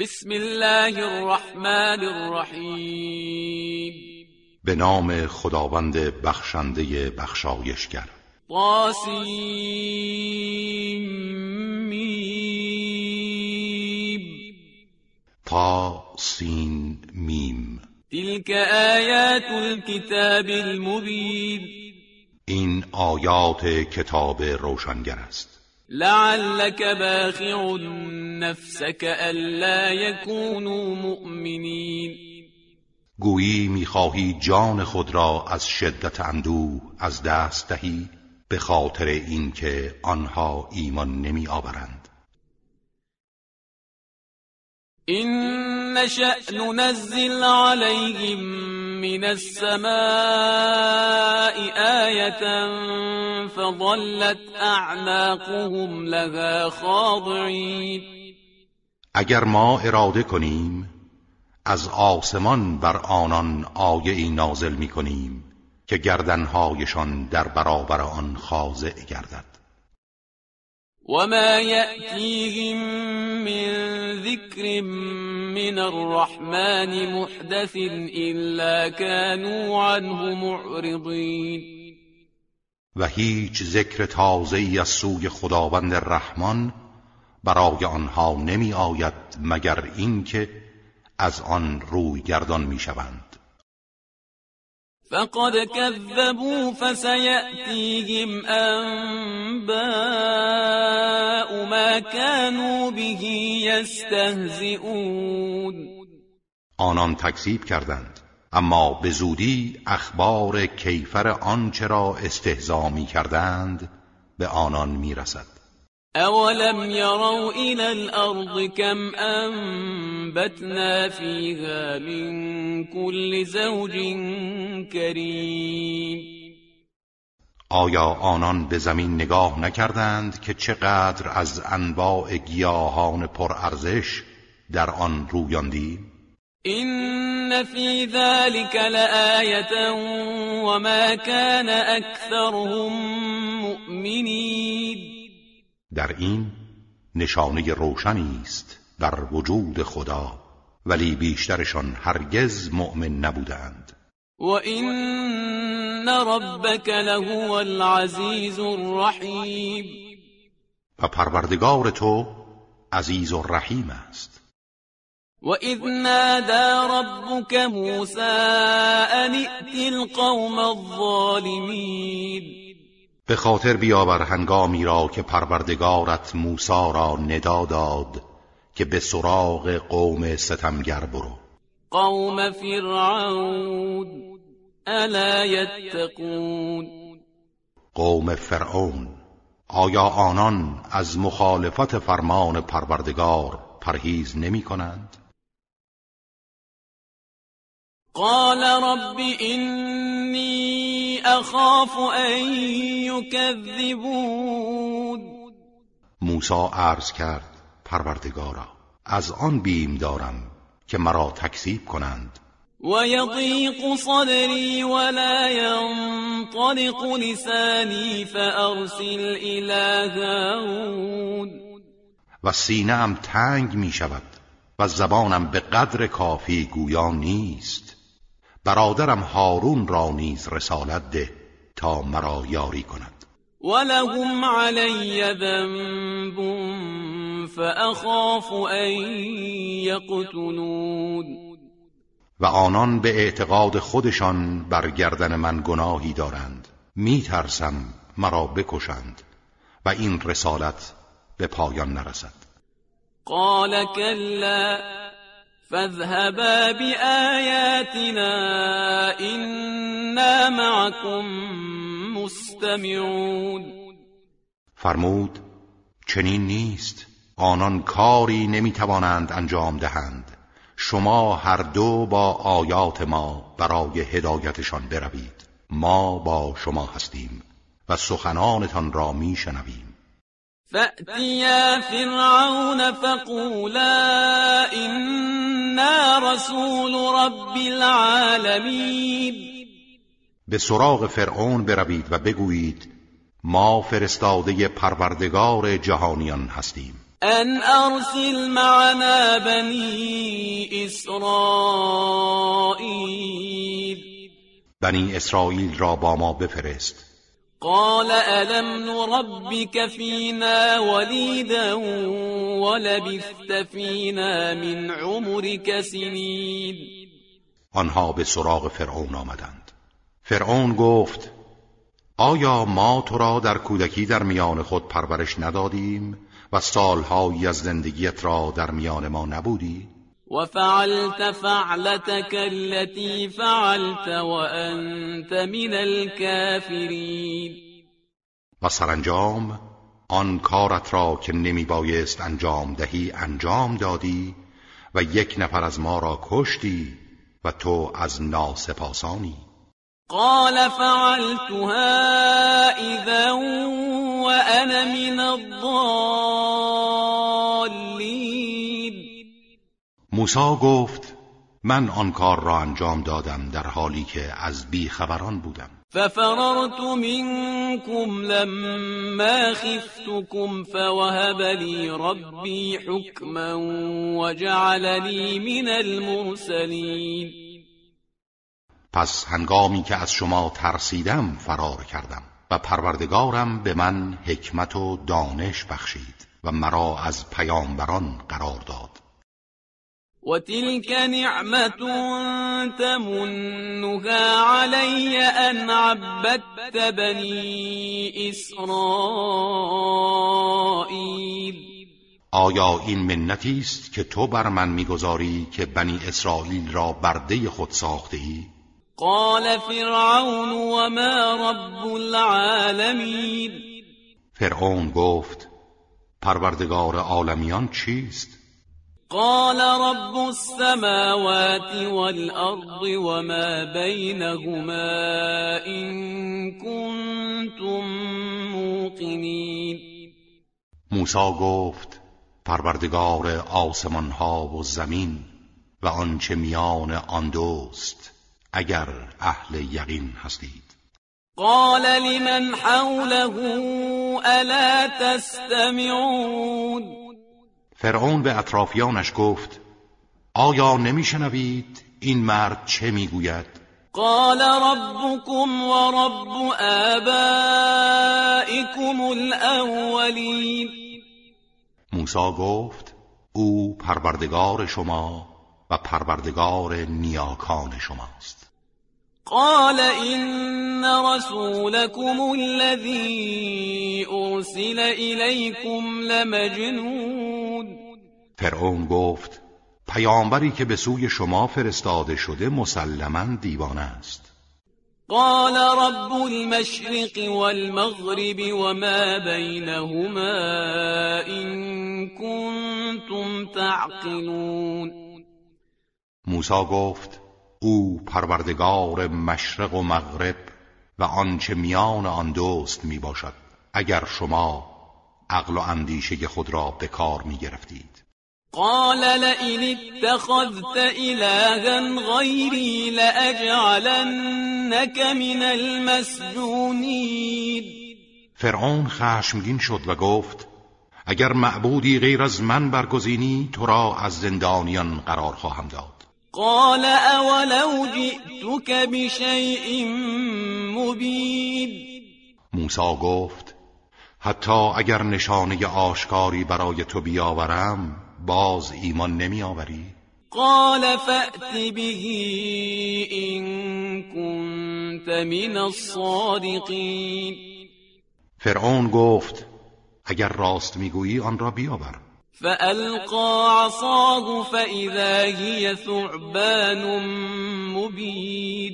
بسم الله الرحمن الرحیم به نام خداوند بخشنده بخشایشگر. طاسیم میم. تا سین میم. تلك آیات الكتاب المبین. این آیات کتاب روشنگر است. لعلك باخع نفسك ألا يكونوا مؤمنین گویی می‌خواهی جان خود را از شدت اندوه از دست دهی به خاطر اینکه آنها ایمان نمی آورند این نشأ ننزل عليهم من السماء آية فظلت اعناقهم لها خاضعین اگر ما اراده کنیم از آسمان بر آنان آیه ای نازل می کنیم که گردنهایشان در برابر آن خاضع گردد. وما يأتيهم من ذكر من الرحمن محدث إلا كانوا عنه معرضين. و هیچ ذکر تازه از سوی خداوند رحمان برای آنها نمی آید مگر اینکه از آن روی گردان می شوند فقد كذبوا فسيأتيهم أنباء ما كانوا به يستهزئون. آنان تکذیب کردند اما به زودی اخبار کیفر آنچه را استهزا می کردند به آنان می رسد أولم يروا إلى الأرض كم أنبتنا فيها من كل زوج كريم آیا آنان به زمین نگاه نکردند که چقدر از انواع گیاهان پرارزش در آن رویاندیم؟ این فی ذلك لآیة وما كان اکثرهم مؤمنین در این نشانه روشنی است بر وجود خدا ولی بیشترشان هرگز مؤمن نبودند. و این ربک لهو العزیز الرحیم. و پروردگار تو عزیز و رحیم است. و اذ نادى ربك موسى ان ائت القوم الظالمین. به خاطر بیاور هنگامی را که پروردگارت موسی را ندا داد که به سراغ قوم ستمگر برو قوم فرعون الا یتقون قوم فرعون آیا آنان از مخالفت فرمان پروردگار پرهیز نمی کنند؟ قال رب اینی اخاف ان یکذبون موسی عرض کرد پروردگارا از آن بیم دارم که مرا تکذیب کنند. و یضیق صدری ولا ينطلق لسانی فارسل الی هارون. و سینه‌ام تنگ می شود و زبانم به قدر کافی گویا نیست. برادرم هارون را نیز رسالت ده تا مرا یاری کند. ولهم علی ذنب فاخاف ان یقتلون. و آنان به اعتقاد خودشان بر گردن من گناهی دارند. می ترسم مرا بکشند و این رسالت به پایان نرسد. قال كلا فاذهبا بآياتنا إنا معكم مستمعون. فرمود چنین نیست. آنان کاری نمی‌توانند انجام دهند. شما هر دو با آیات ما برای هدایتشان بروید. ما با شما هستیم و سخنانتان را میشنویم. فأتيا فرعون فقولا إنا رسول رب العالمين. به سراغ فرعون بروید و بگویید ما فرستاده پروردگار جهانیان هستیم. ان ارسل معنا بنی اسرائیل بنی اسرائیل را با ما بفرست. قال ألم نربك فينا وليدا ولبثت فينا من عمرك سنين آنها به سراغ فرعون آمدند فرعون گفت آیا ما تو را در کودکی در میان خود پرورش ندادیم و سالهایی از زندگیت را در میان ما نبودی؟ وفعلت فعلتك التي فعلت وأنت من الكافرين. و سرانجام آن کارت را که نمی بایست انجام دهی انجام دادی و یک نفر از ما را کشتی و تو از ناسپاسانی. قال فعلتها اذا وانا من الضالين. موسی گفت من آن کار را انجام دادم در حالی که از بیخبران بودم. ففررت منكم لما خفتكم فوهب لي ربي حكما وجعلني من المرسلين پس هنگامی که از شما ترسیدم فرار کردم و پروردگارم به من حکمت و دانش بخشید و مرا از پیامبران قرار داد. وتلك نعمة تمنها علي أن عبدت بني إسرائيل آیا این منتی است که تو بر من می‌گذاری که بنی اسرائیل را برده خود ساخته ای؟ قال فرعون وما رب العالمین فرعون گفت پروردگار عالمیان چیست؟ قال رب السماوات والأرض وما بينهما إن كنتم موقنين. موسی گفت پروردگار آسمان ها و زمین و آنچه میان آن دوست اگر اهل یقین هستید. قال لمن حوله الا تستمعون؟ فرعون به اطرافیانش گفت آیا نمیشنوید این مرد چه می‌گوید؟ قال ربكم ورب آبائكم الاولین موسی گفت او پروردگار شما و پروردگار نیاکان شماست. قال إن رسولكم الذي أرسل إليكم لمجنون. فرعون گفت پیامبری که به سوی شما فرستاده شده مسلما دیوانه است. قال رب المشرق والمغرب وما بينهما إن كنتم تعقلون. موسی گفت او پروردگار مشرق و مغرب و آنچه میان آن دوست می باشد اگر شما عقل و اندیشه خود را به کار می گرفتید قال لئن اتخذت إلها غيري لأجعلنك من المسجونين فرعون خشمگین شد و گفت اگر معبودی غیر از من برگزینی تو را از زندانیان قرار خواهم داد. قال اولو جئتك بشيء مبين. موسی گفت حتی اگر نشانه آشکاری برای تو بیاورم باز ایمان نمی آوری؟ قال فأت به إن كنت من الصادقين فرعون گفت اگر راست می‌گویی آن را بیاور. فألقى عصاه فإذا هي ثعبان مبين.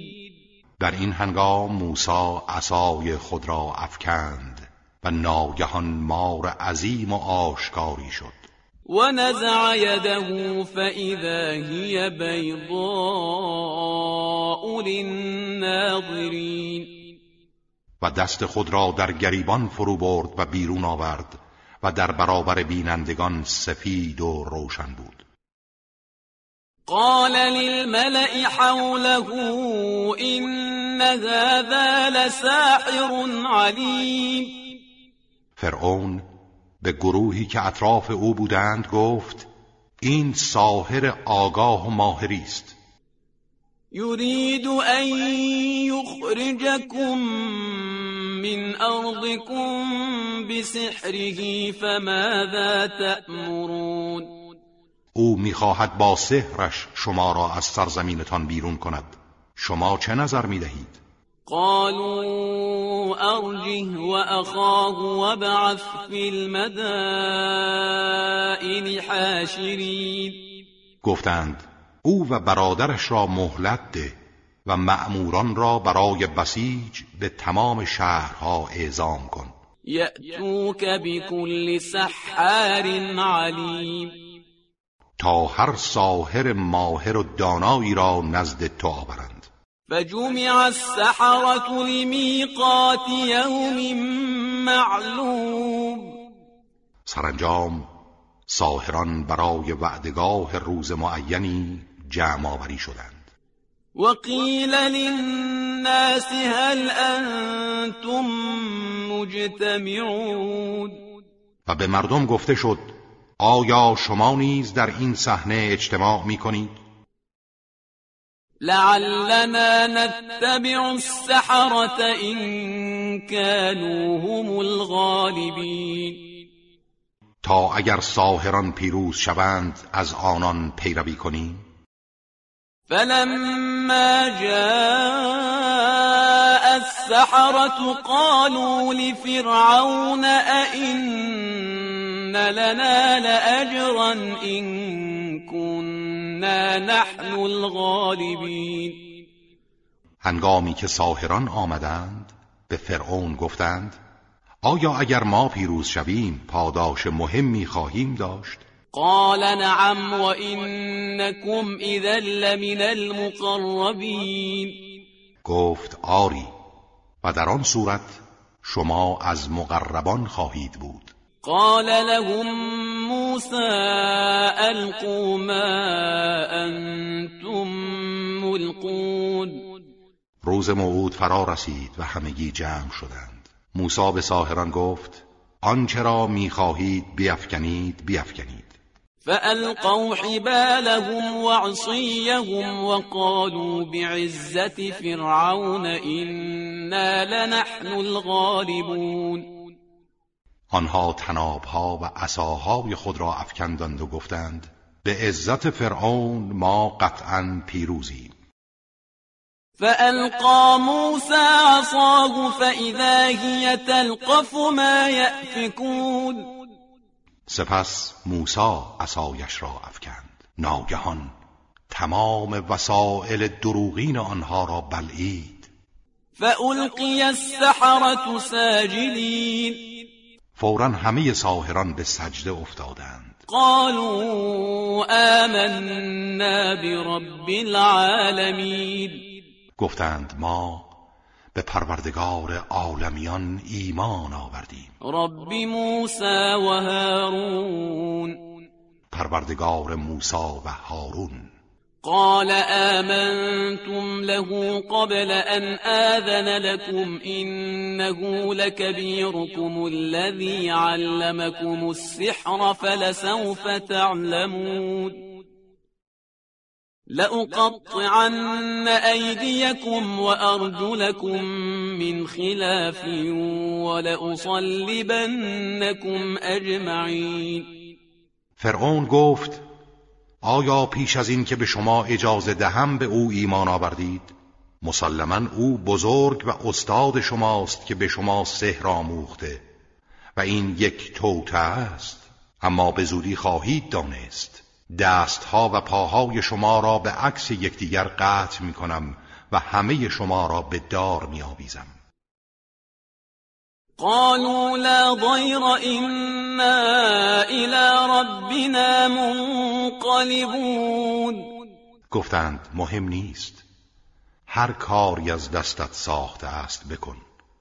در این هنگام موسی عصای خود را افکند و ناگهان مار عظیم و آشکاری شد. و نزع یده فإذا هي بيضاء للناظرین و دست خود را در گریبان فرو برد و بیرون آورد. و در برابر بینندگان سفید و روشن بود. قال للملأ حوله إن هذا لساحر علیم فرعون به گروهی که اطراف او بودند گفت این ساهر آگاه و ماهری است. یرید ان یخرجکم من ارضکم بسحره فماذا تأمرون؟ او می‌خواهد با سحرش شما را از سرزمینتان بیرون کند. شما چه نظر می‌دهید؟ قالوا أرجه وأخاه وابعث في المدائن حاشرين. گفتند او و برادرش را مهلت ده. و مأموران را برای بسیج به تمام شهرها اعزام کن. یأتوک بكل سحار علیم. تا هر ساهر ماهر و دانایی را نزد تو آورند. فجمع السحرة لميقات يوم معلوم. سرانجام ساهران برای وعدگاه روز معینی جمع آوری شدند. وقیل للناس هل انتم مجتمعون؟ و به مردم گفته شد آیا شما نیز در این صحنه اجتماع می کنید؟ لعلنا نتبع السحرة إن كانوا هم الغالبين. تا اگر ساهران پیروز شوند از آنان پیروی کنیم؟ فلما جاء السحرة قالوا لفرعون أئن لنا لأجرا إن كنا نحن الغالبین هنگامی که ساهران آمدند به فرعون گفتند آیا اگر ما پیروز شویم پاداش مهمی خواهیم داشت؟ قال نعم و انکم اذا لمن المقربین گفت آری و در آن صورت شما از مقربان خواهید بود. قال لهم موسى القوا ما انتم ملقون. روز موعود فرا رسید و همگی جمع شدند. موسی به ساهران گفت آنچه را می‌خواهید بیافکنید بیافکنید فألقوا حبالهم وعصيهم وقالوا بعزة فرعون إنا لنحن الغالبون. آنها تنابها و عصاهای خود را افکندند و گفتند به عزت فرعون ما قطعا پیروزیم. فألقى موسى عصاه فإذا هي تلقف ما يأفكون. سپس موسی عصایش را افکند. ناگهان تمام وسایل دروغین آنها را بلعید. فألقي السحرة ساجدين. فورا همه ساهران به سجده افتادند. قالوا آمنا برب العالمین گفتند ما به پروردگار عالمیان ایمان آوردیم. رب موسی و هارون. پروردگار موسی و هارون. قال آمنتم له قبل أن آذن لكم إنه لكبيركم الذي علمكم السحر فلسوف تعلمون. لأقطعن أيديكم وأرجلكم من خلاف ولأصلبنكم أجمعين. فرعون گفت آیا پیش از این که به شما اجازه دهم به او ایمان آوردید؟ مسلما او بزرگ و استاد شماست که به شما سحر آموخته و این یک توته است اما به زودی خواهید دانست. دستها و پاهای شما را به عکس یکدیگر قطع می کنم و همه شما را به دار می آویزم قالوا لا ضير إنا إلى ربنا منقلبون. گفتند مهم نیست. هر کاری از دستت ساخته است بکن.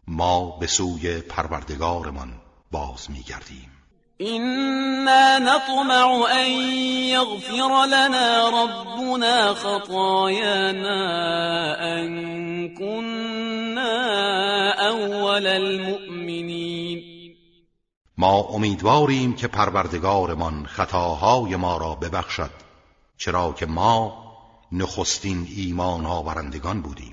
ما به سوی پروردگارمان باز میگردیم. إنا نطمع أن يغفر لنا ربنا خطايانا أن كنا أول المؤمنين. ما امیدواریم که پروردگارمان خطاهای ما را ببخشد چرا که ما نخستین ایمان آورندگان بودیم.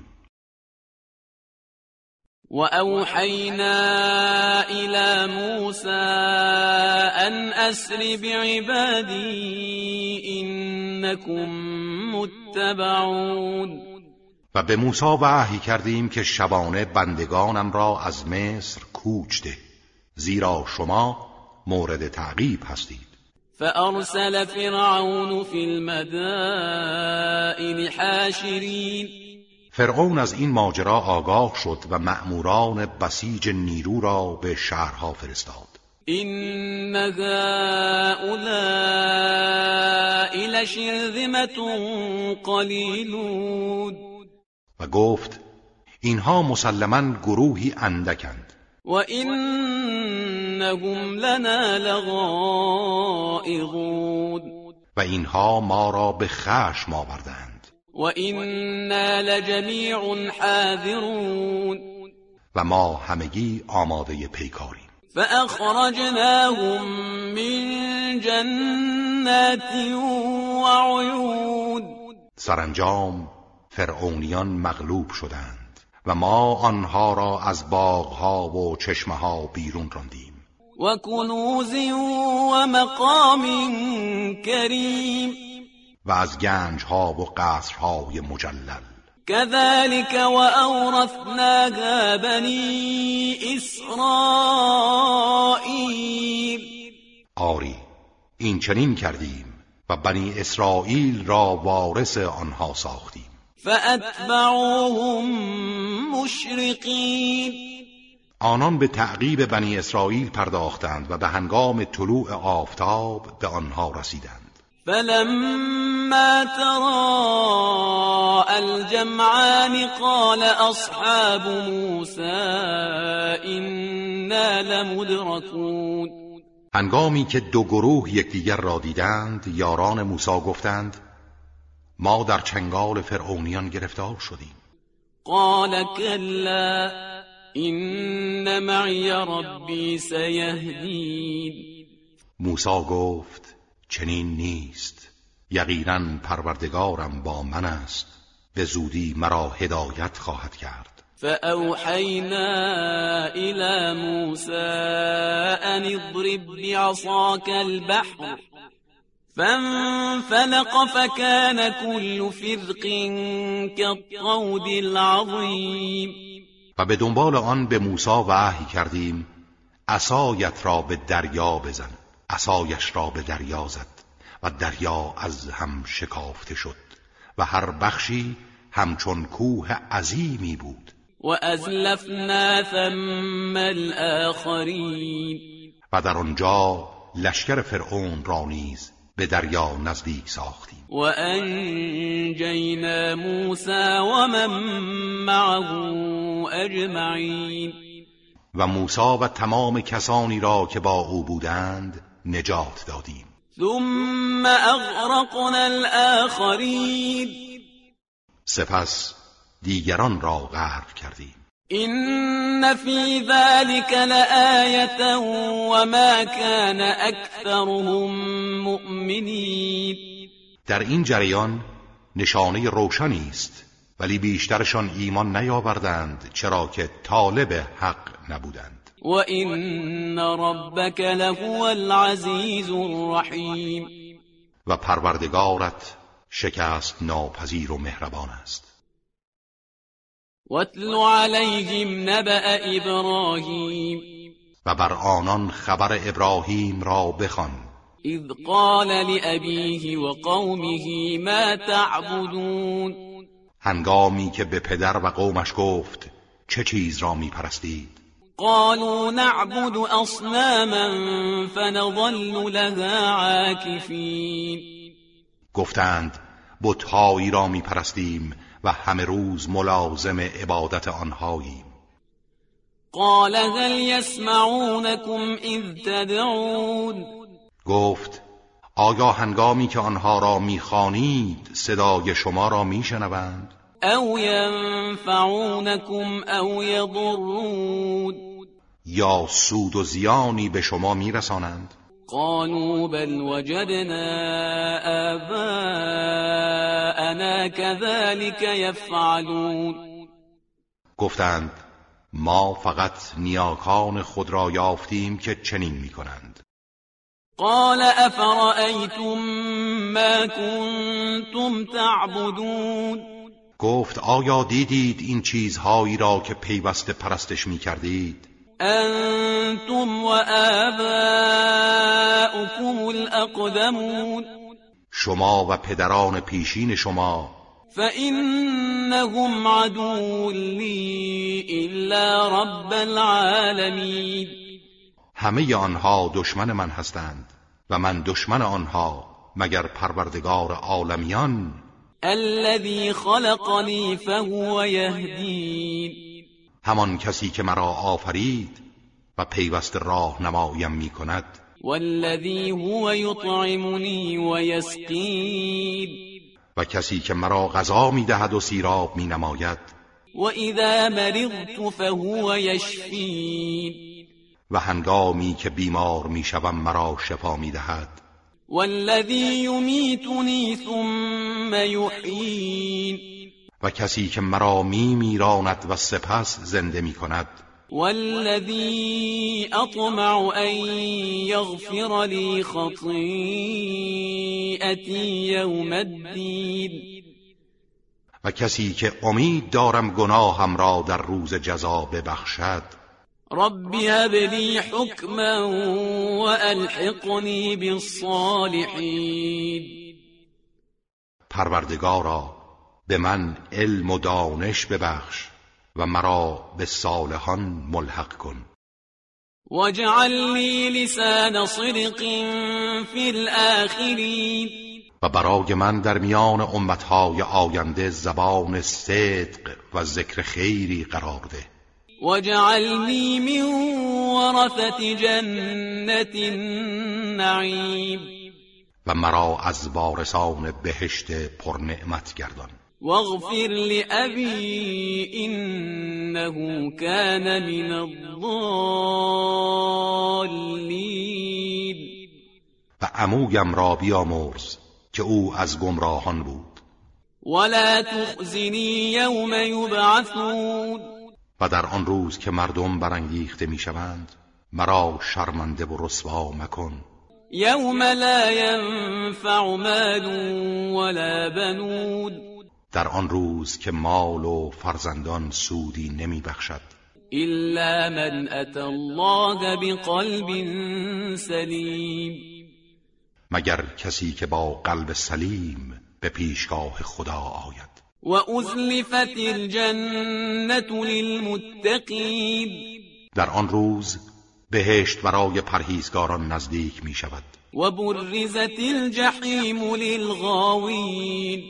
وأوحينا إلى موسى أن أسر بعبادي إنكم متبعون. و به موسی وحی کردیم که شبانه بندگانم را از مصر کوچ ده زیرا شما مورد تعقیب هستید. فأرسل فرعون في المدائن حاشرين فرعون از این ماجرا آگاه شد و مأموران بسیج نیرو را به شهرها فرستاد. این هؤلاء لشرذمة قلیلون و گفت اینها مسلما گروهی اندکند. و اینهم لنا لغائظون. و اینها ما را به خشم آوردند. وإنا لجميع حاذرون و ما همگی آماده پیکاریم. فأخرجناهم من جنات وعيون سرانجام فرعونیان مغلوب شدند و ما آنها را از باغها و چشمه ها بیرون راندیم. و کنوز و مقام کریم و از گنج ها و قصرهای مجلل. كذلك وأورثناها بني اسرائیل آری این چنین کردیم و بنی اسرائیل را وارث آنها ساختیم. فأتبعوهم مشرقین. آنان به تعقیب بنی اسرائیل پرداختند و به هنگام طلوع آفتاب به آنها رسیدند. فلما تراءى الجمعان قال أصحاب موسى إنا لمدركون. هنگامی که دو گروه یکدیگر را دیدند یاران موسی گفتند ما در چنگال فرعونیان گرفتار شدیم. قال كلا إن معي ربي سيهدين. موسی گفت چنین نیست. یقینا پروردگارم با من است. به زودی مرا هدایت خواهد کرد. فأوحينا إلى موسى أن اضرب بعصاك البحر فانفلق فكان كل فرق كالطود العظيم و به دنبال آن به موسی وحی کردیم عصایت را به دریا بزن. عصایش را به دریا زد و دریا از هم شکافته شد و هر بخشی همچون کوه عظیمی بود. و ازلفنا ثم الاخرین و در آنجا لشکر فرعون را نیز به دریا نزدیک ساختیم. و انجینا موسی و من معه اجمعین. و موسی و تمام کسانی را که با او بودند نجات دادیم. ثم اغرقنا الاخرین سپس دیگران را غرق کردیم. این فی ذلك لآیه وما كان اکثرهم مؤمنین. در این جریان نشانه روشنی است ولی بیشترشان ایمان نیاوردند چرا که طالب حق نبودند. وَإِنَّ رَبَّكَ لَهُوَ الْعَزِيزُ الرَّحِيمُ و پروردگارت شکست ناپذیر و مهربان است. وَاتْلُ عَلَيْهِمْ نَبَأَ إِبْرَاهِيمَ و بر آنان خبر ابراهیم را بخوان. اذ قال لأبيه وقومه ما تعبدون هنگامی که به پدر و قومش گفت چه چیز را می پرستید قالوا نعبد اصناما فنظل لها عاكفين. گفتند بتهایی را میپرستیم و همه روز ملازم عبادت آنهاییم. قال هل يسمعونكم اذ تدعون؟ گفت آیا هنگامی که آنها را می‌خوانید صدای شما را میشنوند؟ او ینفعونكم او یضرون یا سود و زیانی به شما میرسانند؟ قالوا بل وجدنا آباءنا كذلك يفعلون. گفتند ما فقط نیاکان خود را یافتیم که چنین می‌کنند. قال افرأيتم ما كنتم تعبدون؟ گفت آیا دیدید این چیزهایی را که پیوسته پرستش می کردید انتم و الاقدمون. شما و پدران پیشین شما. فإنهم عدو لی إلا رب العالمین. همه آنها دشمن من هستند و من دشمن آنها مگر پروردگار عالمیان؟ الذي خلقني فهو يهدين. همان کسی که مرا آفرید و پیوست راه نمایم می کند. والذی هو یطعمنی و یسقین. و کسی که مرا غذا می دهد و سیراب می نماید. و اذا مرضت فهو یشفین. و هنگامی که بیمار می شوم مرا شفا می دهد. والذی یمیتنی ثم یحیین و کسی که مرا می میراند و سپس زنده می کند. والذی اطمع ان یغفر لی خطیئتی یوم الدین و کسی که امید دارم گناهم را در روز جزا ببخشد رب هب لی حکما و الحقنی بالصالحین پروردگارا به من علم و دانش ببخش و مرا به صالحان ملحق کن. واجعل لی لسان صدق فی الاخرین و برای من در میان امتهای آینده زبان صدق و ذکر خیری قرار ده. واجعلنی من ورثة جنت النعیم و مرا از وارثان بهشت پرنعمت گردان. واغفر لأبي إنه كان من الضالين. و عمویم را بیامرز که او از گمراهان بود. ولا تخزنی یوم یبعثون و در آن روز که مردم برانگیخته می‌شوند مرا شرمنده و رسوا مکن. یوم لا ینفع مال ولا بنود در آن روز که مال و فرزندان سودی نمی بخشد. الا من اتى الله بقلب سلیم. مگر کسی که با قلب سلیم به پیشگاه خدا آید؟ و ازلفت الجنت للمتقین در آن روز بهشت برای پرهیزگاران نزدیک می شود و برزت الجحیم للغاوین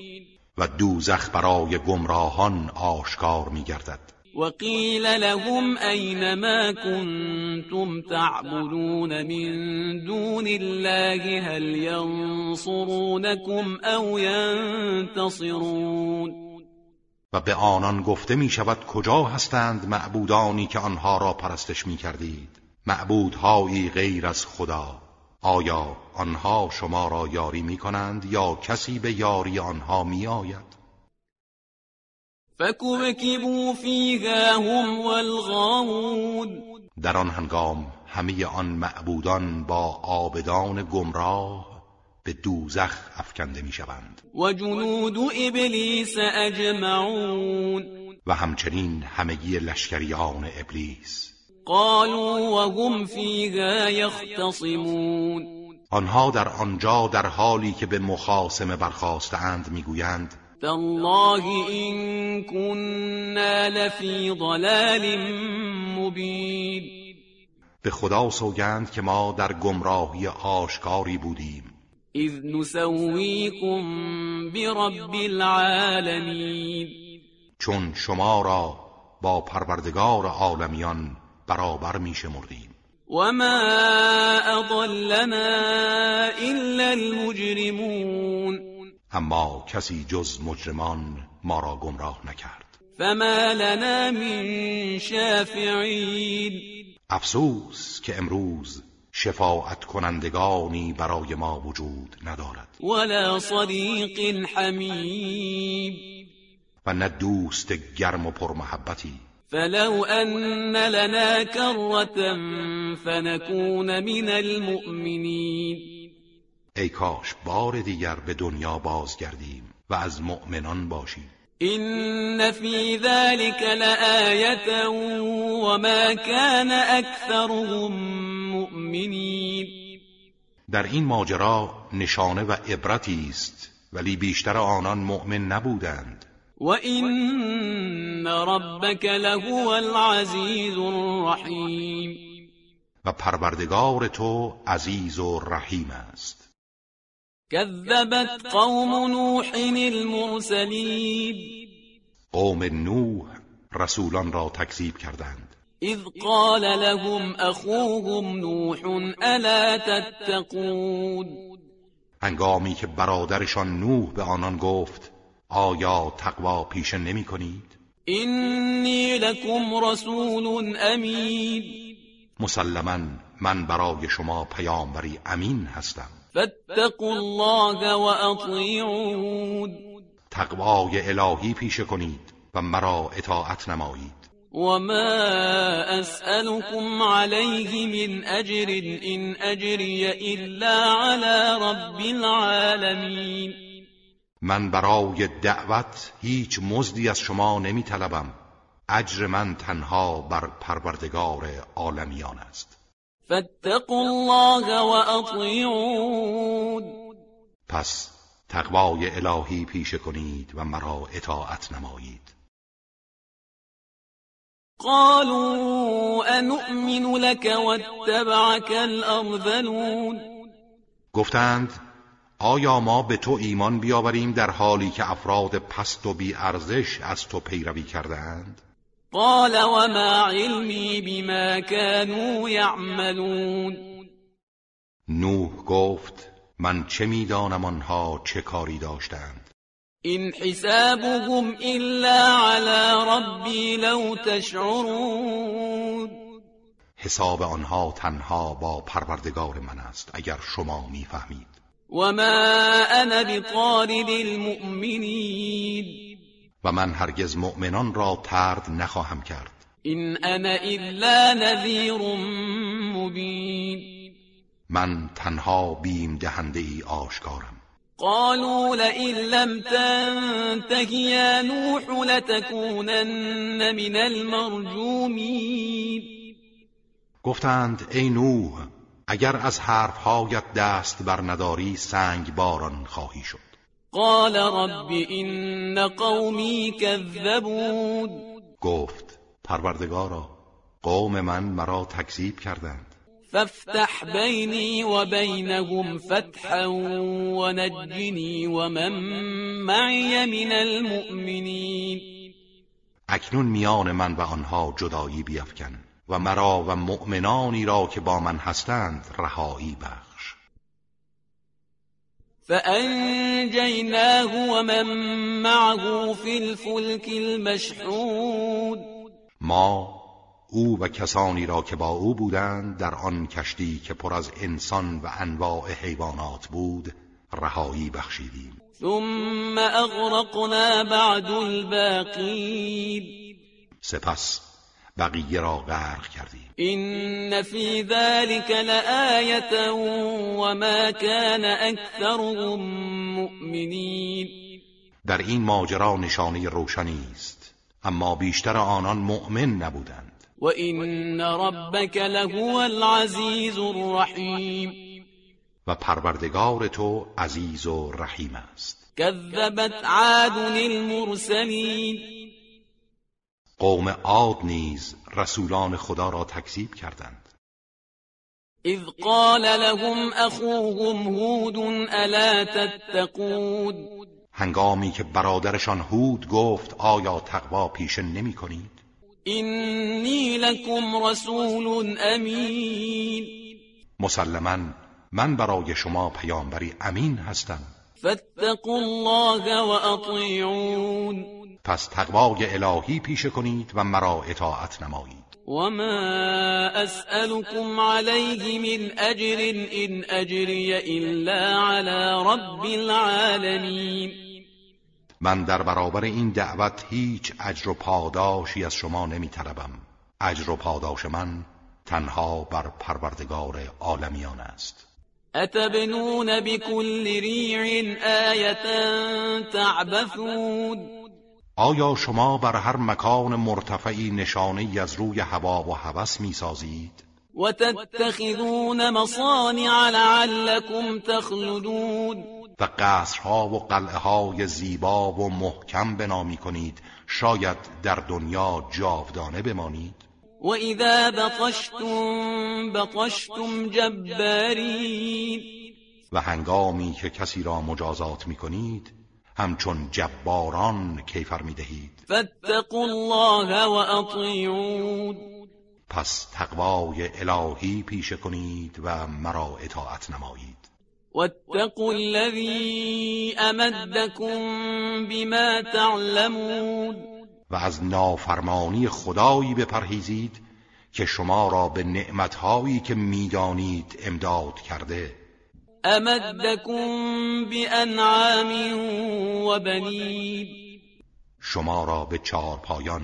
و دوزخ برای گمراهان آشکار می گردد و قیل لهم این ما کنتم تعبدون من دون الله؟ هل ینصرونكم او ینتصرون و به آنان گفته می شود کجا هستند معبودانی که آنها را پرستش می کردید؟ معبودهایی غیر از خدا. آیا آنها شما را یاری می کنند یا کسی به یاری آنها می آید؟ فیها هم والغاوون. در آن هنگام همه آن معبودان با آبدان گمراه به دوزخ افکنده می شوند و جنود ابلیس اجمعون و همچنین همگی لشکریان ابلیس. قالوا وهم فيها يختصمون. آنها در آنجا در حالی که به مخاسمه برخواستند می‌گویند تالله این كنا لفی ضلال مبین به خدا سوگند که ما در گمراهی آشکاری بودیم. اذ نسویكم برب العالمین چون شما را با پروردگار عالمیان برابر می شمردیم. و ما اضلنا الا المجرمون اما کسی جز مجرمان ما را گمراه نکرد. فما لنا من شافعین. افسوس که امروز شفاعت کنندگانی برای ما وجود ندارد. ولا صدیق حمیم. و نه دوست گرم و پرمحبتی فلو ان لنا كرة فنكون من المؤمنین. ای کاش بار دیگر به دنیا بازگردیم و از مؤمنان باشیم. إن في ذلك لآية وما كان أكثرهم مؤمنين. در این ماجرا نشانه و عبرتی است ولی بیشتر آنان مؤمن نبودند. و این ربک لهو العزیز الرحیم و پروردگار تو عزیز و رحیم است. كذبت قوم نوح المرسلين. قوم نوح رسولان را تکذیب کردند. اذ قال لهم اخوهم نوح الا تتقون؟ هنگامی که برادرشان نوح به آنان گفت آیا تقوا پیشه نمی کنید؟ اینی لکم رسول امین مسلما من برای شما پیامبری امین هستم. فاتقوا الله و اطیعون تقوای الهی پیشه کنید و مرا اطاعت نمایید. وما اسألكم عليه من اجر ان اجري الا على رب العالمين. من برای دعوت هیچ مزدی از شما نمی طلبم اجر من تنها بر پروردگار عالمیان است. فاتقوا الله واطیعون پس تقوای الهی پیشه کنید و مرا اطاعت نمایید. قالوا انؤمن لك واتبعك الارذلون گفتند آیا ما به تو ایمان بیاوریم در حالی که افراد پست و بی ارزش از تو پیروی کردند قال وما علمی بما كانوا يعملون. نوح گفت من چه می‌دانم آنها چه کاری داشتند؟ این حسابهم الا على ربی لو تشعرون. حساب آنها تنها با پروردگار من است اگر شما می‌فهمید. و ما انا بطارد المؤمنین و من هرگز مؤمنان را ترد نخواهم کرد. این انا الا نذیر مبین. من تنها بیم دهنده ای آشکارم. قالوا لئن لم تنته یا نوح لتكونن من المرجومین. گفتند ای نوح اگر از حرفهایت دست بر نداری سنگ باران خواهی شد. قال رب این قومی کذبون گفت پروردگارا قوم من مرا تکذیب کردند. فافتح بینی و بینهم فتحا و نجنی و من معی من المؤمنین. اکنون میان من و آنها جدایی بیفکن و مرا و مؤمنانی را که با من هستند رهایی بخش. فانجیناه و من معه فی الفلک المشحود ما او و کسانی را که با او بودند در آن کشتی که پر از انسان و انواع حیوانات بود رهایی بخشیدیم. ثم اغرقنا بعد الباقین. سپس بقیه را غرق کردیم. این فی ذلك لآیه وما كان اکثرهم مؤمنین در این ماجرا نشانه روشنی است. اما بیشتر آنان مؤمن نبودند. و این ربک لهو العزیز الرحیم و پروردگار تو عزیز و رحیم است. كذبت عاد المرسلین قوم عاد نیز رسولان خدا را تکذیب کردند. اذ قال لهم اخوهم هود الا تتقون؟ هنگامی که برادرشان هود گفت آیا تقوا پیشه نمی کنید؟ اینی لکم رسول امین. مسلما من برای شما پیامبری امین هستم. فاتقوا الله و اطیعون. پس تقوای الهی پیشه کنید و مرا اطاعت نمایید. وما أسألكم عليه من أجر إن أجري إلا على رب العالمين. من در برابر این دعوت هیچ اجر و پاداشی از شما نمی طلبم اجر و پاداش من تنها بر پروردگار عالمیان است. أتبنون بكل ريع آية تعبثون. آیا شما بر هر مکان مرتفعی نشانه از روی هوا و هوس می سازید؟ و تتخذون مصانع لعلكم تخلدون. و قصرها و قلعه های زیبا و محکم بنا می کنید شاید در دنیا جاودانه بمانید. و اذا بطشتم بطشتم جبارین و هنگامی که کسی را مجازات می کنید همچون جباران کیفر می دهید فاتقوا الله و اطیعون پس تقوای الهی پیشه کنید و مرا اطاعت نمایید. واتقوا الذي امدكم بما تعلمون. و از نافرمانی خدایی بپرهیزید که شما را به نعمتهایی که می‌دانید امداد کرده. امدكم بانعام و شما را به چهار پایان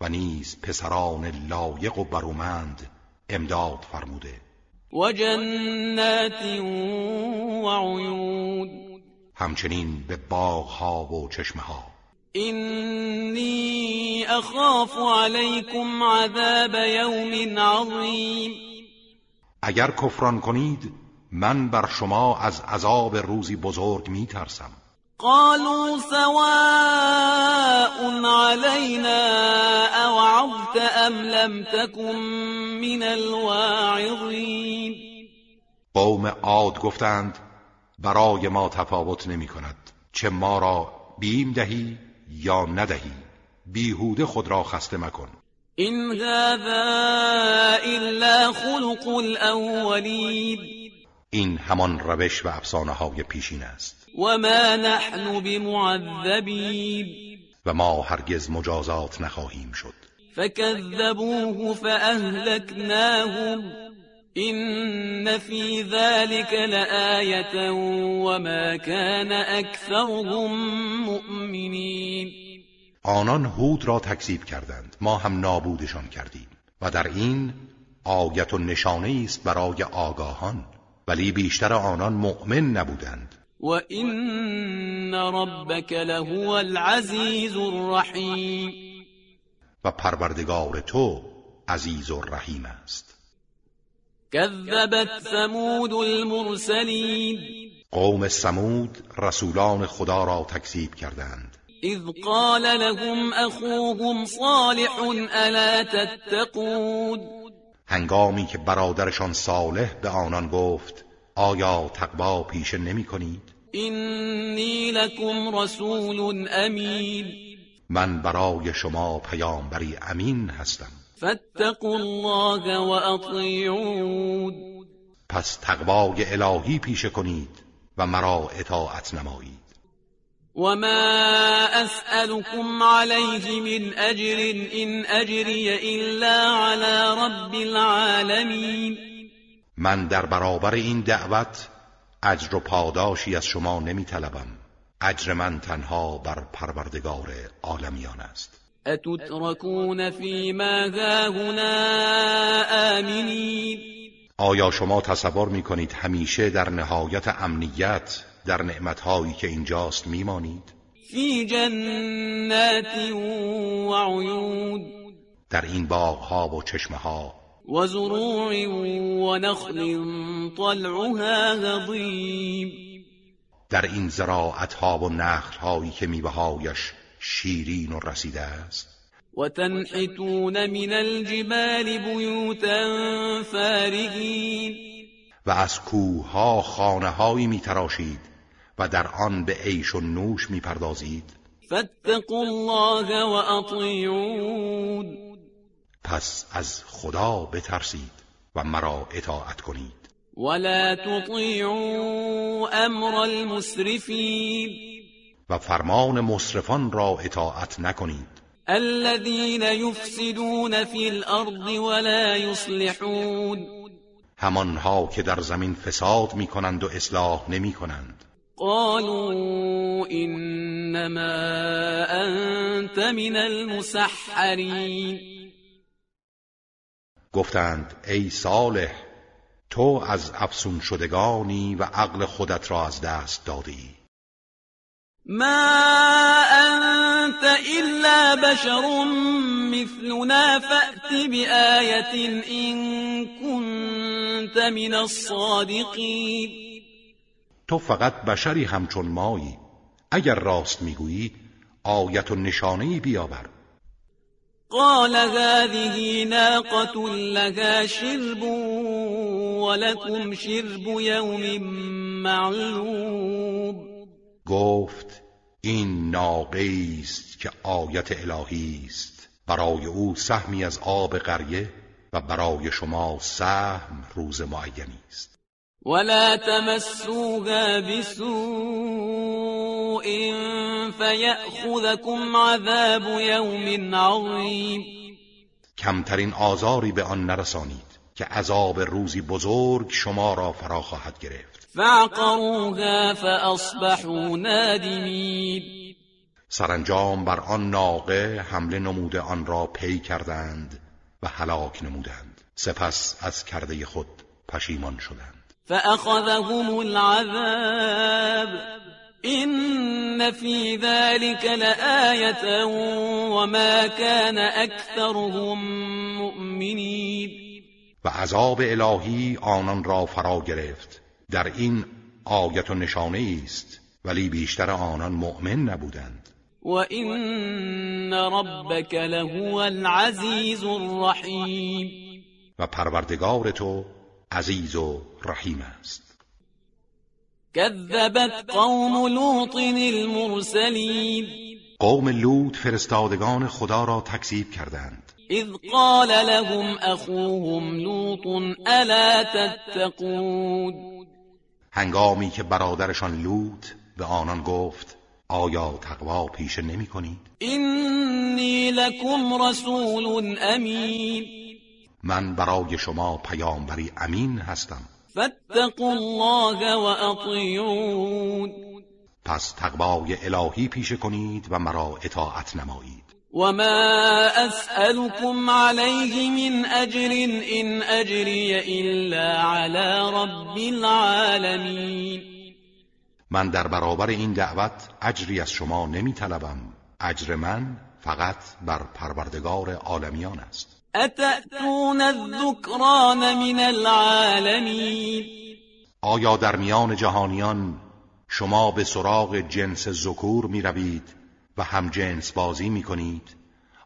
و نیز پسران لایق و برومند امداد فرموده. و جنات و عیون. همچنین به باغها و چشمه ها اینی اخاف علیکم عذاب یوم عظیم. اگر کفران کنید من بر شما از عذاب روزی بزرگ می ترسم قالوا سواء علينا اوعظت ام لم تكن من الواعظين. قوم عاد گفتند برای ما تفاوت نمی کند چه ما را بیم دهی یا ندهی بیهوده خود را خسته مکن. این هذا الا خلق الاولین این همان روش و افسانه های پیشین است. و ما نحن بمعذبین و ما هرگز مجازات نخواهیم شد. فكذبوه فأهلكناهم. إن في ذلك لآية وما كان أكثرهم مؤمنين. آنان هود را تکذیب کردند. ما هم نابودشان کردیم. و در این آیت و نشانه است برای آگاهان. ولی بیشتر آنان مؤمن نبودند. و این ربک لهو العزیز الرحیم. و پروردگار تو عزیز و رحیم است. كذبت ثمود المرسلین. قوم سمود رسولان خدا را تکذیب کردند. اذ قال لهم اخوهم صالح الا تتقون. هنگامی که برادرشان صالح به آنان گفت آیا تقوا پیشه نمی کنید؟ اینی لکم رسول امین. من برای شما پیامبری امین هستم. فاتقوا الله و اطیعون. پس تقوای الهی پیشه کنید و مرا اطاعت نمایید. وما أسألكم عليه من أجر إن أجري إلا على رب العالمين من در برابر این دعوت اجر و پاداشی از شما نمی طلبم اجر من تنها بر پروردگار عالمیان است. اتتركون فيما هاهنا آمنین آیا شما تصور می کنید همیشه در نهایت امنیت در نعمتهایی که اینجاست میمانید؟ فی جنات و عیون. در این باغها و چشمه ها و زروع و نخل طلعها هضیم در این زراعتها و نخلهایی که میوههایش شیرین و رسیده است. و تنحتون من الجبال بیوتا فارغین. و از کوه خانه هایی می تراشید و در آن به عیش و نوش می‌پردازید. فاتقوا الله و اطیعون. پس از خدا بترسید و مرا اطاعت کنید. ولا تطیعوا امر المسرفین. و فرمان مصرفان را اطاعت نکنید. الذين يفسدون في الارض ولا يصلحون همانها که در زمین فساد می کنند و اصلاح نمی کنند قالوا انما انت من المسحرین گفتند ای صالح تو از افسون شدگانی و عقل خودت را از دست دادی. ما انت الا بشر مثلنا فأت بآية ان كنت من الصادقین تو فقط بشری همچون مایی. اگر راست می‌گویی آیت و نشانه بیاور. قال هذه ناقة لها شرب ولكم شرب يوم معلوم. گفت این ناقه است که آیت الهی است. برای او سهمی از آب قریه و برای شما سهم روز معینی است. ولا تمسوها بسوء فيأخذكم عذاب يوم عظیم کمترین آزاری به آن نرسانید که عذاب روزی بزرگ شما را فرا خواهد گرفت. فعقروها فاصبحوا نادمین سرانجام بر آن ناقه حمله نموده آن را پی کردند و هلاک نمودند. سپس از کرده خود پشیمان شدند. فأخذهم العذاب. إن في ذلك لآية وما كان أكثرهم مؤمنين. و عذاب الهی آنان را فرا گرفت. در این آیت و نشانه است. ولی بیشتر آنان مؤمن نبودند. و این ربک لهو العزیز الرحیم. و پروردگار تو عزیز و رحیم است. كذبت قوم لوط المرسلین قوم لوط فرستادگان خدا را تکذیب کردند. اذ قال لهم اخوهم لوط الا تتقون؟ هنگامی که برادرشان لوط به آنان گفت آیا تقوا پیشه نمی کنید؟ اینی لکم رسول امین من برای شما پیامبری امین هستم. فاتقوا الله و اطیعون پس تقوای الهی پیشه کنید و مرا اطاعت نمایید. و ما اسألكم علیه من اجر ان اجری الا علی رب العالمین من در برابر این دعوت اجری از شما نمی طلبم اجر من فقط بر پروردگار عالمیان است. اتأتون الذکران من العالمین آیا در میان جهانیان شما به سراغ جنس ذکور می روید و هم جنس بازی می کنید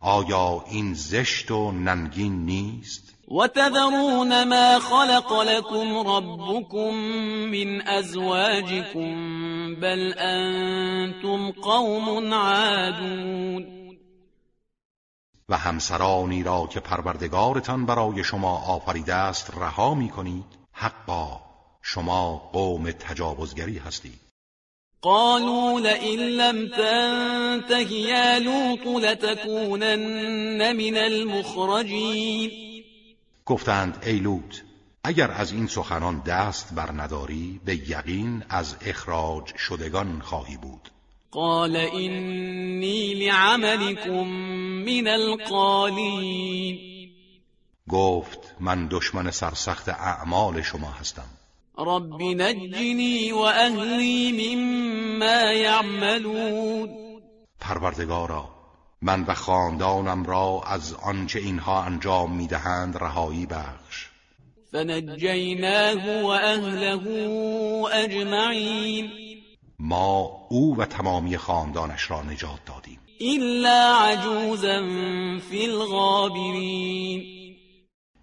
آیا این زشت و ننگین نیست؟ و تذرون ما خلق لكم ربكم من ازواجكم بل انتم قوم عادون. و همسرانی را که پروردگارتان برای شما آفریده است رها می کنید حقا شما قوم تجاوزگری هستید. قالوا لئن لم تنته یا لوط لتكونن من المخرجین. گفتند ای لوط اگر از این سخنان دست بر نداری به یقین از اخراج شدگان خواهی بود. قال اینی لعملكم من القالین گفت من دشمن سرسخت اعمال شما هستم. رب نجنی و اهلی مما یعملون. پروردگارا من و خاندانم را از آنچه اینها انجام می‌دهند رهایی بخش. فنجیناه و اهله اجمعین. ما او و تمامی خاندانش را نجات دادیم. الا عجوزا فی الغابرین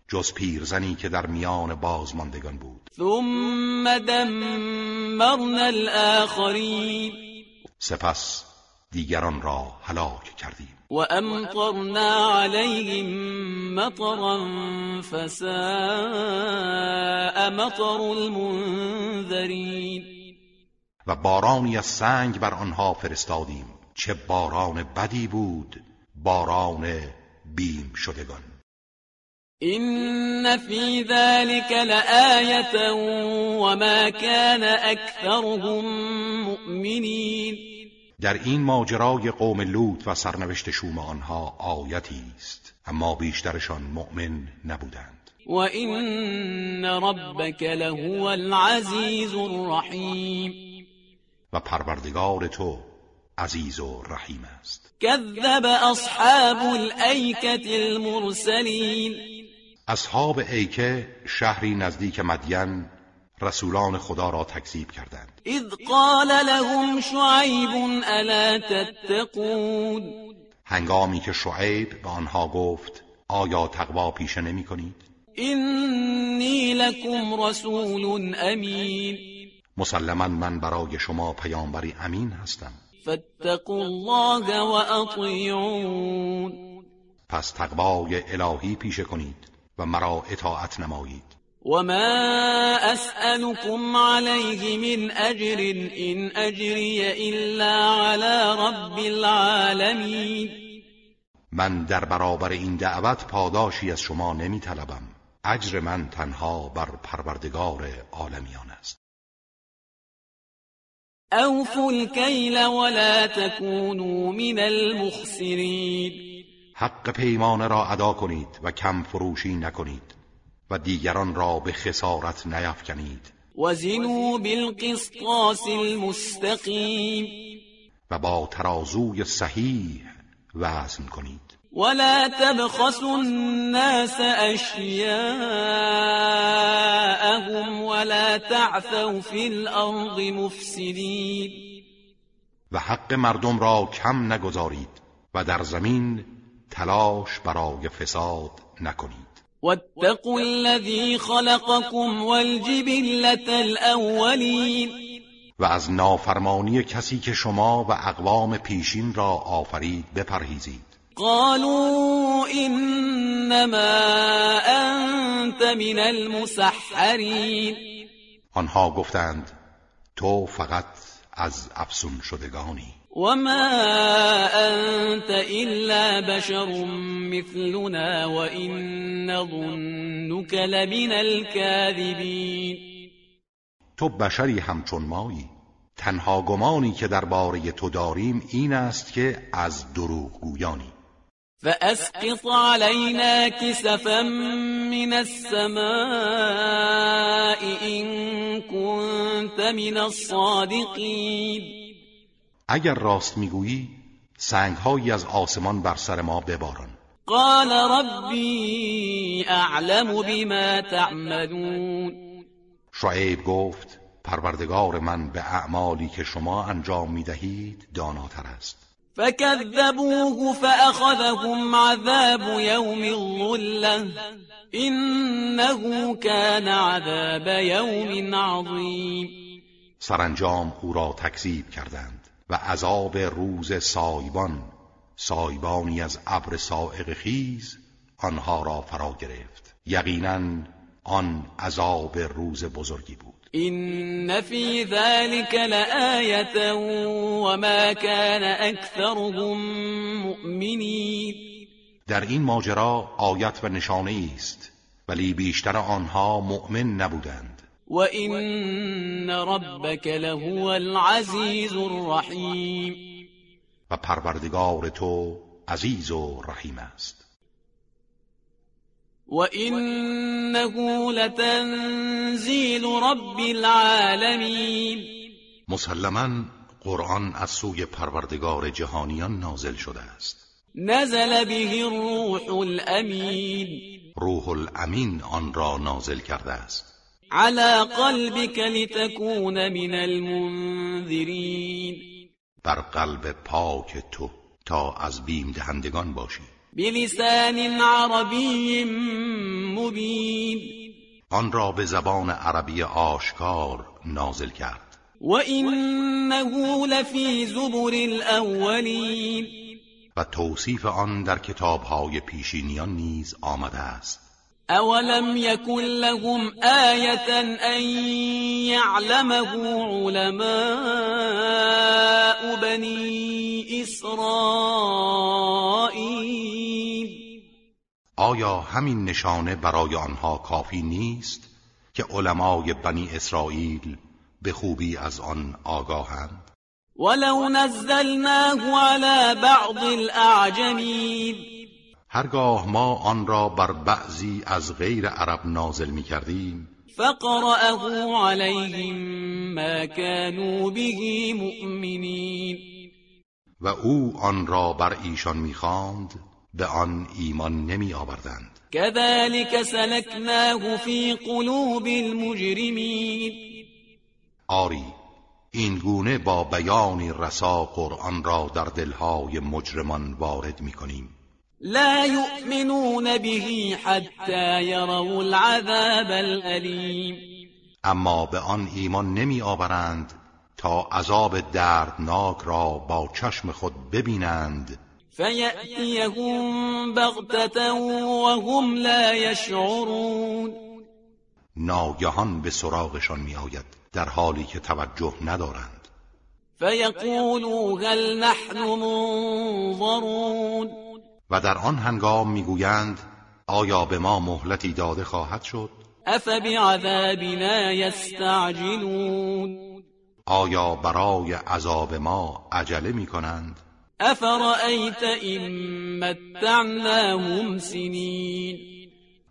جز پیرزنی که در میان بازماندگان بود. ثم دمرنا الاخرین سپس دیگران را هلاک کردیم. و امطرنا علیهم مطرا فساء مطر المنذرین و بارانی از سنگ بر آنها فرستادیم چه باران بدی بود باران بیم شدگان. إن في ذلك لآية وما كان أكثرهم مؤمنين. در این ماجرای قوم لوط و سرنوشت شوم آنها آیتی است اما بیشترشان مؤمن نبودند. و این ربک لهو العزیز الرحیم و پروردگار تو عزیز و رحیم است. کذب اصحاب الایکة المرسلین اصحاب ایکه شهری نزدیک مدین رسولان خدا را تکذیب کردند. اذ قال لهم شعیب الا تتقون؟ هنگامی که شعیب به آنها گفت آیا تقوا پیشه نمی کنید؟ اینی لکم رسول امین مسلما من برای شما پیامبری امین هستم. فاتقوا الله و اطیعون پس تقوای الهی پیشه کنید و مرا اطاعت نمایید. وما أسألكم عليه من أجر إن أجري إلا على رب العالمين. من در برابر این دعوت پاداشی از شما نمی طلبم اجر من تنها بر پروردگار عالمیان است اوفوا الكيل ولا تكونوا من المخسرين. حق پیمانه را ادا کنید و کم فروشی نکنید و دیگران را به خسارت نیفکنید وزنوا بالقسطاس المستقیم. و با ترازوی صحیح وزن کنید. ولا تبخسوا الناس اشیاءهم ولا تعثوا في الارض مفسدین و حق مردم را کم نگذارید و در زمین تلاش برای فساد نکنید. واتقوا الذي خلقكم والجبلة الأولين و از نافرمانی کسی که شما و اقوام پیشین را آفرید بپرهیزید. قالوا انما انت من المسحرین آنها گفتند تو فقط از افسون شدگانی. وما أنت إلا بشر مثلنا وإن نظنك لمن الكاذبين. تو بشری همچون مایی. تنها گمانی که درباره تو داریم این است که از دروغ گویانی فأسقط علينا كسفا من السماء إن كنت من الصادقين. اگر راست می‌گویی سنگهایی از آسمان بر سر ما بباران. قال ربی اعلم بما تعملون. شعیب گفت پروردگار من به اعمالی که شما انجام می‌دهید داناتر است. فكذبوه فأخذهم عذاب يوم الظلة إنه كان عذاب يوم عظيم. سرانجام او را تکذیب کردند و عذاب روز سایبان سایبانی از ابر سائق خیز آنها را فرا گرفت. یقینا آن عذاب روز بزرگی بود. این فی ذلك لآیه وما كان اکثرهم مؤمنین در این ماجرا آیت و نشانه است ولی بیشتر آنها مؤمن نبودند. وإن ربك لهو العزیز الرحیم و پروردگار تو عزیز و رحیم است. وإنه لتنزیل رب العالمین مسلما قرآن از سوی پروردگار جهانیان نازل شده است. نزل به الروح الامین روح الامین آن را نازل کرده است. على قلبك لتكون من المنذرين بر قلب پاک تو تا از بیم دهندگان باشی. بلسان عربی مبین. آن را به زبان عربی آشکار نازل کرد. و اینه لفی زبر الاولین. و توصیف آن در کتابهای پیشینیان نیز آمده است. اولم یکن لهم آیتا ان یعلمه علماء بنی اسرائیل آیا همین نشانه برای آنها کافی نیست که علمای بنی اسرائیل به خوبی از آن آگاهند؟ ولو نزلناه على بعض الاعجمین هرگاه ما آن را بر بعضی از غیر عرب نازل می کردیم فقرأه عليهم ما كانوا به مؤمنین. و او آن را بر ایشان می‌خواند به آن ایمان نمی آوردند كذلك سلكناه في قلوب المجرمين آری این گونه با بیانی رسا قرآن را در دلهای مجرمان وارد می کنیم لا يؤمنون به حتى يروا العذاب الأليم. اما به آن ایمان نمی آورند تا عذاب دردناک را با چشم خود ببینند. فيأتيهم بغتة وهم لا يشعرون. ناگهان به سراغشان می آید در حالی که توجه ندارند. فيقولوا هل نحن منظرون. و در آن هنگام می‌گویند آیا به ما مهلتی داده خواهد شد؟ افبعذابنا یستعجلون. آیا برای عذاب ما عجله می کنند افرأیت این متعناهم سنین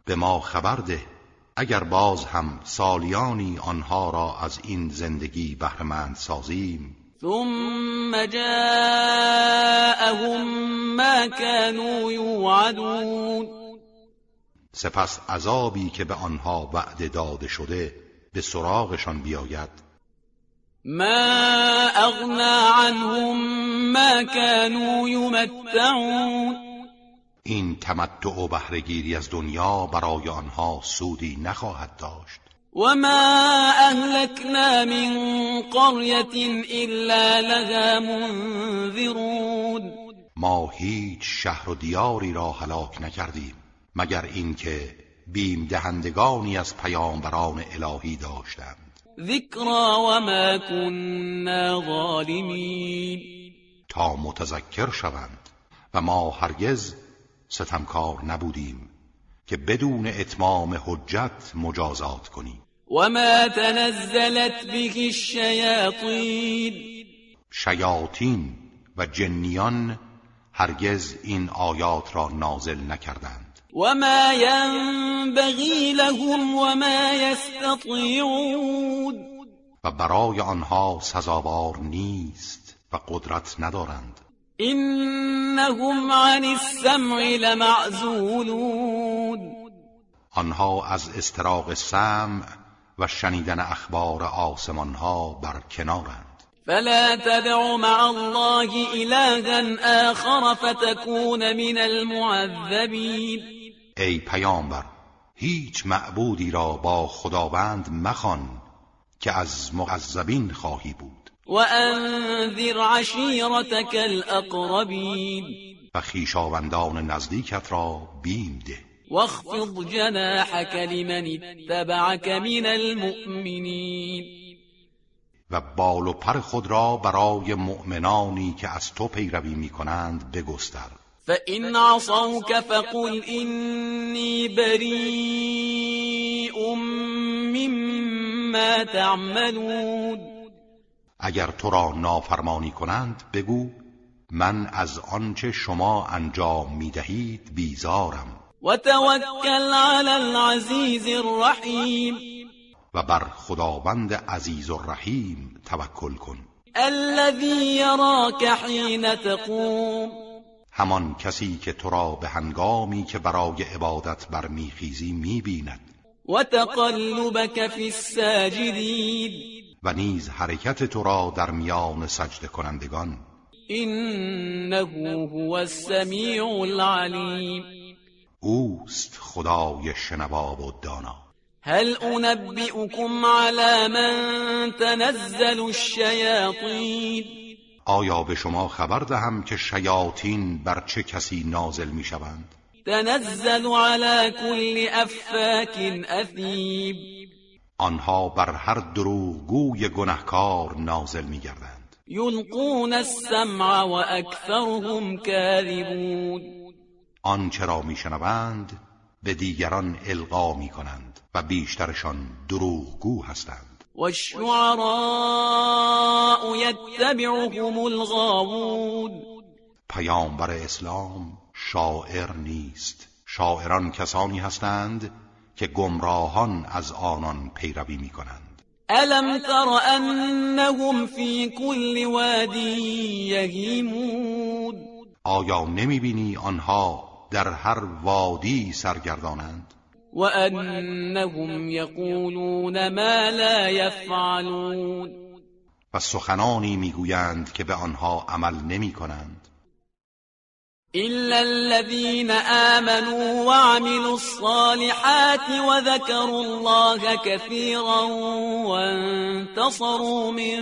به ما خبر ده اگر باز هم سالیانی آنها را از این زندگی بهرهمند سازیم ثم جاءهم ما كانوا يوعدون. سپس عذابی که به آنها وعده داده شده به سراغشان بیاید. ما اغنا عنهم ما كانوا يمتعون این تمتع و بهرهگیری از دنیا برای آنها سودی نخواهد داشت. وما أهلكنا من قرية إلا لها منذرون ما هیچ شهر و دیاری را هلاک نکردیم مگر اینکه بیم دهندگانی از پیامبران الهی داشتند. ذکرا وما كنا ظالمین تا متذکر شوند و ما هرگز ستمکار نبودیم. که بدون اتمام حجت مجازات کنیم وما تنزلت به الشیاطین شیاطین و جنیان هرگز این آیات را نازل نکردند. وما ينبغي لهم وما يستطيعون و برای آنها سزاوار نیست و قدرت ندارند. انهم عن السمع لمعزولون. آنها از استراق سمع و شنیدن اخبار آسمان ها بر کنارند. فلا تدع مع الله إلها آخر فتكون من المعذبين. ای پیامبر هیچ معبودی را با خداوند مخوان که از معذبین خواهی بود. وأنذر عشيرتك الأقربين. و خیشاوندان نزدیکت را بیم ده. واخفض جناحك لمن اتبعك من المؤمنين. و بال و پر خود را برای مؤمنانی که از تو پیروی می کنند بگستر. فإن عصوك فقل إني بريء مما تعملون. اگر تو را نافرمانی کنند بگو من از آنچه شما انجام می دهید بیزارم. وتوكل على العزيز الرحيم و بر خداوند عزیز و رحیم توکل کن. الذي يراك حين تقوم. همان کسی که تو را به هنگامی که برای عبادت برمیخیزی می‌بیند. وتقلبك في الساجدين و نیز حرکت تو را در میان سجده کنندگان. إنه هو السميع العليم اوست خدای شنوا و دانا. هل أنبئكم على من تنزل الشياطين آیا به شما خبر دهم که شیاطین بر چه کسی نازل می شوند؟ تنزل على كل افاك اثیب آنها بر هر دروغگوی گنهکار نازل میگردند. یلقون السمع و اکثرهم کاذبون. آنچه را میشنوند به دیگران القا می‌کنند و بیشترشان دروغگو هستند. والشعراء یتبعهم الغاوون. پیامبر اسلام شاعر نیست. شاعران کسانی هستند که گمراهان از آنان پیروی می کنند الم تر انهم فی كل وادی یهیمون آیا نمی بینی آنها در هر وادی سرگردانند؟ و انهم یقولون ما لا یفعلون و سخنانی می‌گویند که به آنها عمل نمی کنند إلا الذين آمنوا وعملوا الصالحات وذكروا الله كثيرا وانتصروا من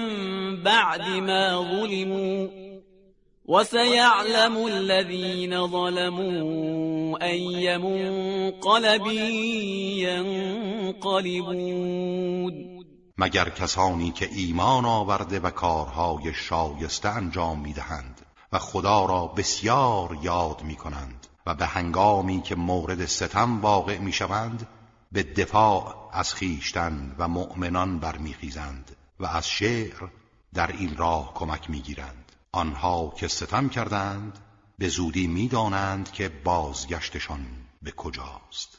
بعد ما ظلموا وسيعلم الذين ظلموا أي منقلب ينقلبون مگر کسانی که ایمان آورده و کارهای شایسته انجام میدهند. و خدا را بسیار یاد می کنند و به هنگامی که مورد ستم واقع می شوند به دفاع از خیشتن و مؤمنان برمیخیزند و از شعر در این راه کمک می‌گیرند. آنها که ستم کردند به زودی می‌دانند که بازگشتشان به کجاست.